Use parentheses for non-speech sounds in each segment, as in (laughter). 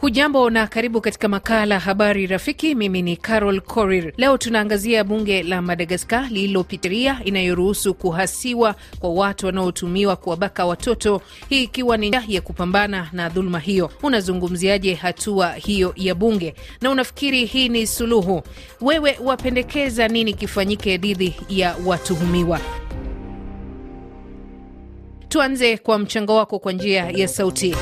Hujambo na karibu katika makala Habari Rafiki. Mimi ni Carol Korir. Leo tunaangazia bunge la Madagaskar lililopitiria inayoruhusu kuhasiwa kwa watu wanaotumiwa kuwabaka watoto, hii ikiwa ni njia ya kupambana na dhuluma hiyo. Unazungumziaje hatua hiyo ya bunge na unafikiri hii ni suluhu? Wewe wapendekeza nini kifanyike dhidi ya watuhumiwa? Tuanze kwa mchango wako kwa njia ya sauti.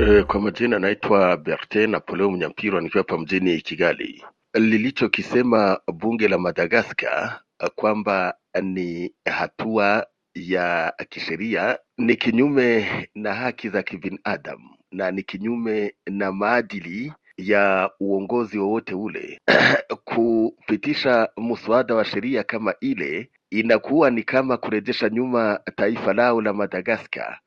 E, kwa majina naitwa Berte Napoleo Mnyampirwa nikiwa hapa mjini Kigali. Lilichokisema bunge la Madagaskar kwamba ni hatua ya kisheria ni kinyume na haki za kibinadamu na ni kinyume na maadili ya uongozi wowote ule. (clears throat) Kupitisha mswada wa sheria kama ile inakuwa ni kama kurejesha nyuma taifa lao la Madagaskar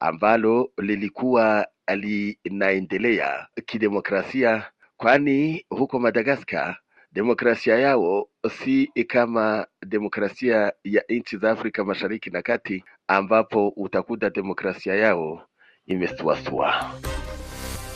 ambalo lilikuwa linaendelea kidemokrasia, kwani huko Madagaskar demokrasia yao si kama demokrasia ya nchi za Afrika Mashariki na Kati, ambapo utakuta demokrasia yao imesuasua.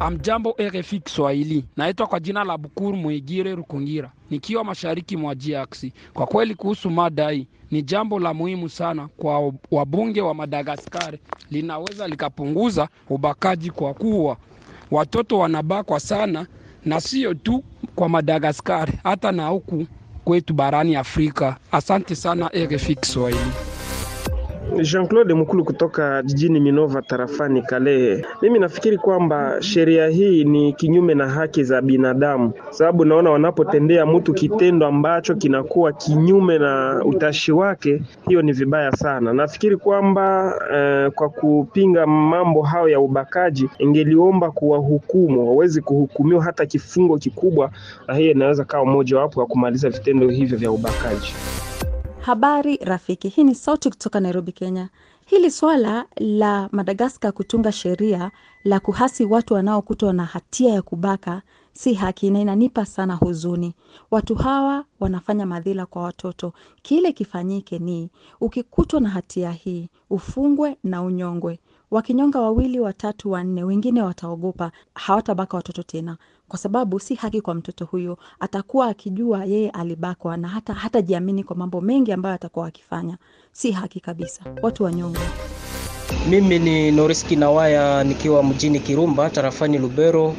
Amjambo RFI Kiswahili, naitwa kwa jina la Bukuru Mwigire Rukungira nikiwa mashariki mwa DRC. Kwa kweli, kuhusu mada hii ni jambo la muhimu sana kwa wabunge wa Madagaskari, linaweza likapunguza ubakaji kwa kuwa watoto wanabakwa sana, na sio tu kwa Madagaskari, hata na huku kwetu barani Afrika. Asante sana RFI Kiswahili. Jean-Claude Mukulu kutoka jijini Minova tarafani Kalehe. Mimi nafikiri kwamba sheria hii ni kinyume na haki za binadamu, sababu naona wanapotendea mtu kitendo ambacho kinakuwa kinyume na utashi wake, hiyo ni vibaya sana. Nafikiri kwamba eh, kwa kupinga mambo hayo ya ubakaji, ingeliomba kuwahukumu, wawezi kuhukumiwa hata kifungo kikubwa, na hiyo inaweza kawa mojawapo wa kumaliza vitendo hivyo vya ubakaji. Habari rafiki, hii ni sauti kutoka Nairobi, Kenya. Hili swala la Madagaskar kutunga sheria la kuhasi watu wanaokutwa na hatia ya kubaka si haki na inanipa sana huzuni. Watu hawa wanafanya madhila kwa watoto. Kile kifanyike ni ukikutwa na hatia hii ufungwe na unyongwe. Wakinyonga wawili, watatu, wanne, wengine wataogopa, hawatabaka watoto tena, kwa sababu si haki kwa mtoto huyo. Atakuwa akijua yeye alibakwa na hata hatajiamini kwa mambo mengi ambayo atakuwa akifanya. Si haki kabisa, watu wanyonga Mimi ni Noriski Nawaya nikiwa mjini Kirumba tarafani Lubero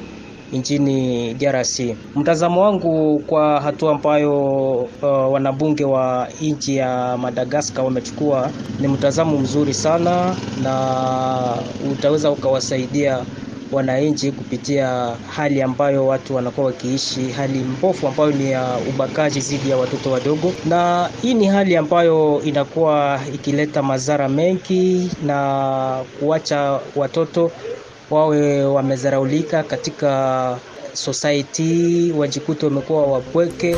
nchini DRC. Mtazamo wangu kwa hatua ambayo uh, wanabunge wa nchi ya Madagaskar wamechukua ni mtazamo mzuri sana, na utaweza ukawasaidia wananchi kupitia hali ambayo watu wanakuwa wakiishi, hali mbovu ambayo ni ya ubakaji dhidi ya watoto wadogo, na hii ni hali ambayo inakuwa ikileta madhara mengi na kuacha watoto wawe wamezaraulika katika society, wajikuta wamekuwa wapweke.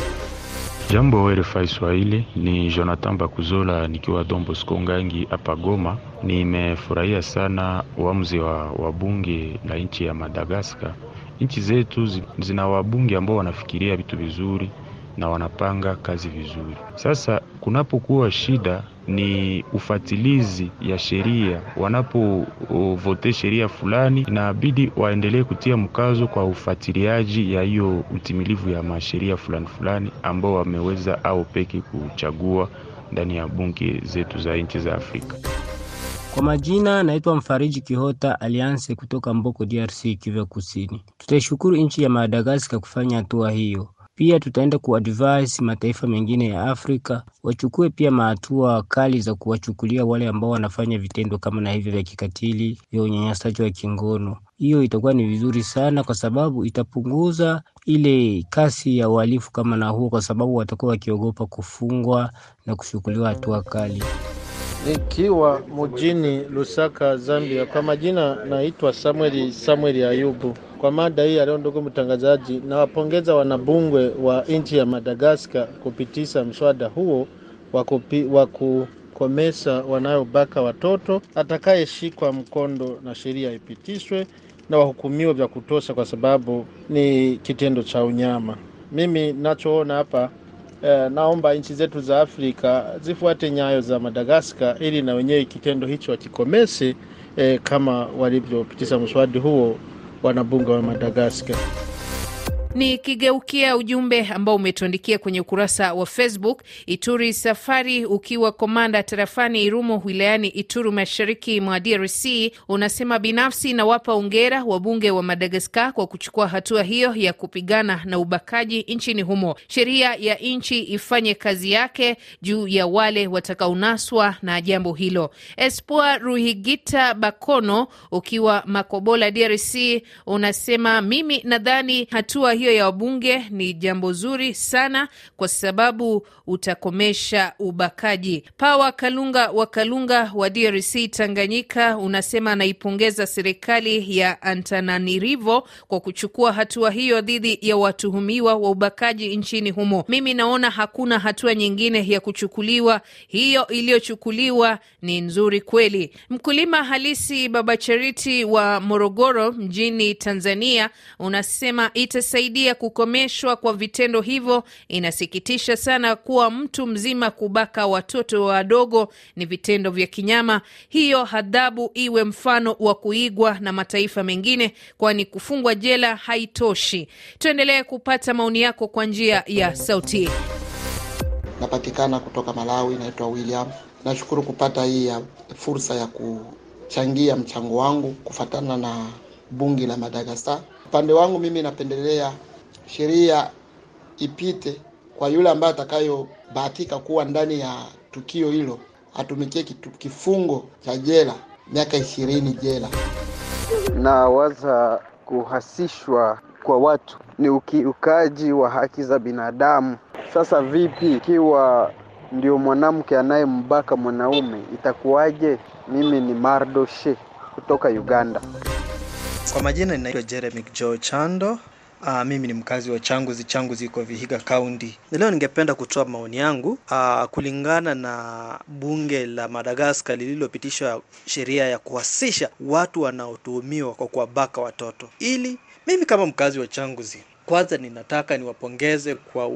Jambo RFI Swahili, ni Jonathan Bakuzola nikiwa Don Bosco Ngangi hapa Goma. Nimefurahia sana uamuzi wa wabunge na nchi ya Madagaskar. Nchi zetu zina wabunge ambao wanafikiria vitu vizuri na wanapanga kazi vizuri. Sasa kunapokuwa shida ni ufatilizi ya sheria. Wanapovote sheria fulani, inabidi waendelee kutia mkazo kwa ufatiliaji ya hiyo utimilivu ya masheria fulani fulani ambao wameweza au peke kuchagua ndani ya bunge zetu za nchi za Afrika. Kwa majina naitwa Mfariji Kihota Alianse kutoka Mboko, DRC, Kivu Kusini. Tutaishukuru nchi ya Madagaskar kufanya hatua hiyo. Pia tutaenda kuadvise mataifa mengine ya Afrika wachukue pia mahatua kali za kuwachukulia wale ambao wanafanya vitendo kama na hivyo vya kikatili vya unyanyasaji wa kingono. Hiyo itakuwa ni vizuri sana, kwa sababu itapunguza ile kasi ya uhalifu kama na huo, kwa sababu watakuwa wakiogopa kufungwa na kuchukuliwa hatua kali. Nikiwa mjini Lusaka, Zambia. Kwa majina naitwa Samuel Samuel Ayubu. Kwa mada hii ya leo, ndugu mtangazaji, nawapongeza wanabunge wa nchi ya Madagaskar kupitisha mswada huo wa kukomesha wanayobaka watoto. Atakayeshikwa mkondo na sheria ipitishwe na wahukumiwa vya kutosha, kwa sababu ni kitendo cha unyama. Mimi nachoona hapa eh, naomba nchi zetu za Afrika zifuate nyayo za Madagaskar ili na wenyewe kitendo hicho wakikomese eh, kama walivyopitisha mswada huo wanabunge wa Madagaskar. Nikigeukia ujumbe ambao umetuandikia kwenye ukurasa wa Facebook, Ituri Safari ukiwa komanda tarafani Irumu wilayani Ituru mashariki mwa DRC unasema binafsi nawapa ongera wabunge wa Madagaskar kwa kuchukua hatua hiyo ya kupigana na ubakaji nchini humo. Sheria ya nchi ifanye kazi yake juu ya wale watakaonaswa na jambo hilo. Espoir Ruhigita Bakono ukiwa Makobola DRC unasema mimi nadhani hatua hiyo ya wabunge ni jambo zuri sana kwa sababu utakomesha ubakaji. Pawa Kalunga wa Kalunga wa DRC Tanganyika unasema anaipongeza serikali ya Antananarivo kwa kuchukua hatua hiyo dhidi ya watuhumiwa wa ubakaji nchini humo. Mimi naona hakuna hatua nyingine ya kuchukuliwa, hiyo iliyochukuliwa ni nzuri kweli. Mkulima halisi Baba Chariti wa Morogoro mjini Tanzania unasema itasaidia kukomeshwa kwa vitendo hivyo. Inasikitisha sana kuwa mtu mzima kubaka watoto wadogo ni vitendo vya kinyama. Hiyo adhabu iwe mfano wa kuigwa na mataifa mengine, kwani kufungwa jela haitoshi. Tuendelee kupata maoni yako kwa njia ya sauti. Napatikana kutoka Malawi, naitwa William. Nashukuru kupata hii ya fursa ya kuchangia mchango wangu kufatana na bunge la Madagaskar. Upande wangu mimi napendelea sheria ipite kwa yule ambaye atakayobahatika kuwa ndani ya tukio hilo atumikie kifungo cha jela miaka ishirini jela. Na waza kuhasishwa kwa watu ni ukiukaji wa haki za binadamu. Sasa vipi ikiwa ndio mwanamke anayembaka mwanaume itakuwaje? Mimi ni Mardoshe kutoka Uganda. Kwa majina ninaitwa Jeremy Joe Chando. Aa, mimi ni mkazi wa Changuzi. Changuzi iko Vihiga County. Leo ningependa kutoa maoni yangu aa, kulingana na bunge la Madagaskar lililopitisha sheria ya kuhasisha watu wanaotuhumiwa kwa kuwabaka watoto. Ili mimi kama mkazi wa Changuzi, kwanza ninataka niwapongeze kwa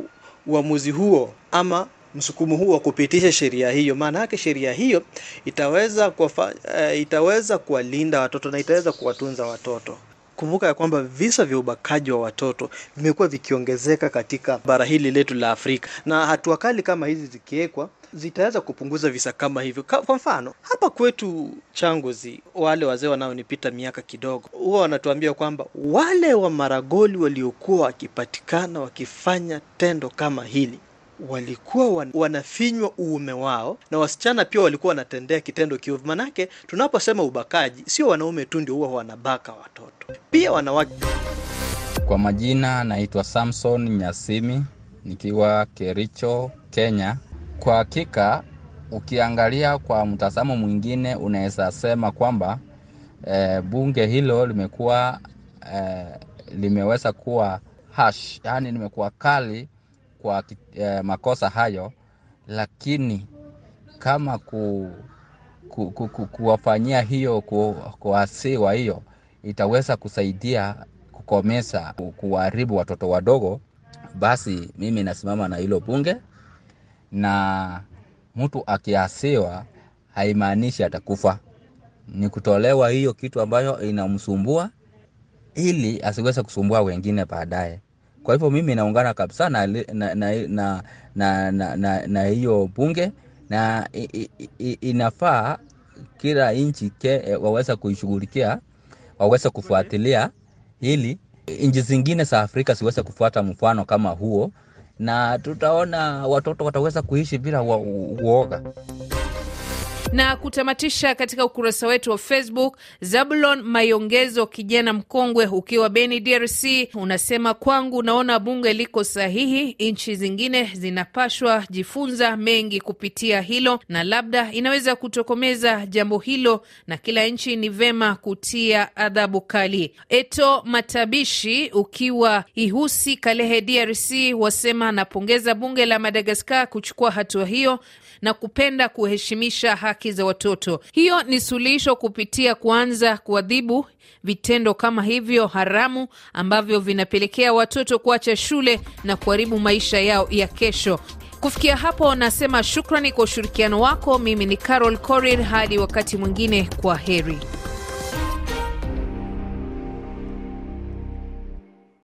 uamuzi huo ama msukumo huu wa kupitisha sheria hiyo. Maana yake sheria hiyo itaweza kuwafa, uh, itaweza kuwalinda watoto na itaweza kuwatunza watoto. Kumbuka ya kwamba visa vya ubakaji wa watoto vimekuwa vikiongezeka katika bara hili letu la Afrika, na hatua kali kama hizi zikiwekwa zitaweza kupunguza visa kama hivyo. Kwa mfano hapa kwetu Changuzi, wale wazee wanaonipita miaka kidogo huwa wanatuambia kwamba wale wa Maragoli waliokuwa wakipatikana wakifanya tendo kama hili walikuwa wanafinywa uume wao na wasichana pia walikuwa wanatendea kitendo kiovu. Manake tunaposema ubakaji, sio wanaume tu ndio huwa wanabaka watoto, pia wanawake. Kwa majina naitwa Samson Nyasimi nikiwa Kericho, Kenya. Kwa hakika ukiangalia kwa mtazamo mwingine unaweza sema kwamba e, bunge hilo limekuwa e, limeweza kuwa hash, yani limekuwa kali kwa eh, makosa hayo, lakini kama ku, ku, ku, ku, kuwafanyia hiyo ku, kuasiwa hiyo itaweza kusaidia kukomesa kuharibu watoto wadogo, basi mimi nasimama na hilo bunge, na mtu akiasiwa haimaanishi atakufa, ni kutolewa hiyo kitu ambayo inamsumbua ili asiweze kusumbua wengine baadaye. Kwa hivyo mimi naungana kabisa na, na, na, na, na, na, na, na hiyo bunge na i, i, inafaa kila nchi waweza kuishughulikia, waweze kufuatilia ili nchi zingine za Afrika ziweze kufuata mfano kama huo, na tutaona watoto wataweza kuishi bila uoga na kutamatisha katika ukurasa wetu wa Facebook, Zabulon Mayongezo, kijana mkongwe ukiwa Beni, DRC, unasema kwangu naona bunge liko sahihi. Nchi zingine zinapashwa jifunza mengi kupitia hilo, na labda inaweza kutokomeza jambo hilo, na kila nchi ni vema kutia adhabu kali. Eto Matabishi ukiwa Ihusi, Kalehe, DRC, wasema anapongeza bunge la Madagaskar kuchukua hatua hiyo na kupenda kuheshimisha haki za watoto. Hiyo ni suluhisho kupitia kuanza kuadhibu vitendo kama hivyo haramu ambavyo vinapelekea watoto kuacha shule na kuharibu maisha yao ya kesho. Kufikia hapo, nasema shukrani kwa ushirikiano wako. Mimi ni Carol Korir, hadi wakati mwingine, kwa heri.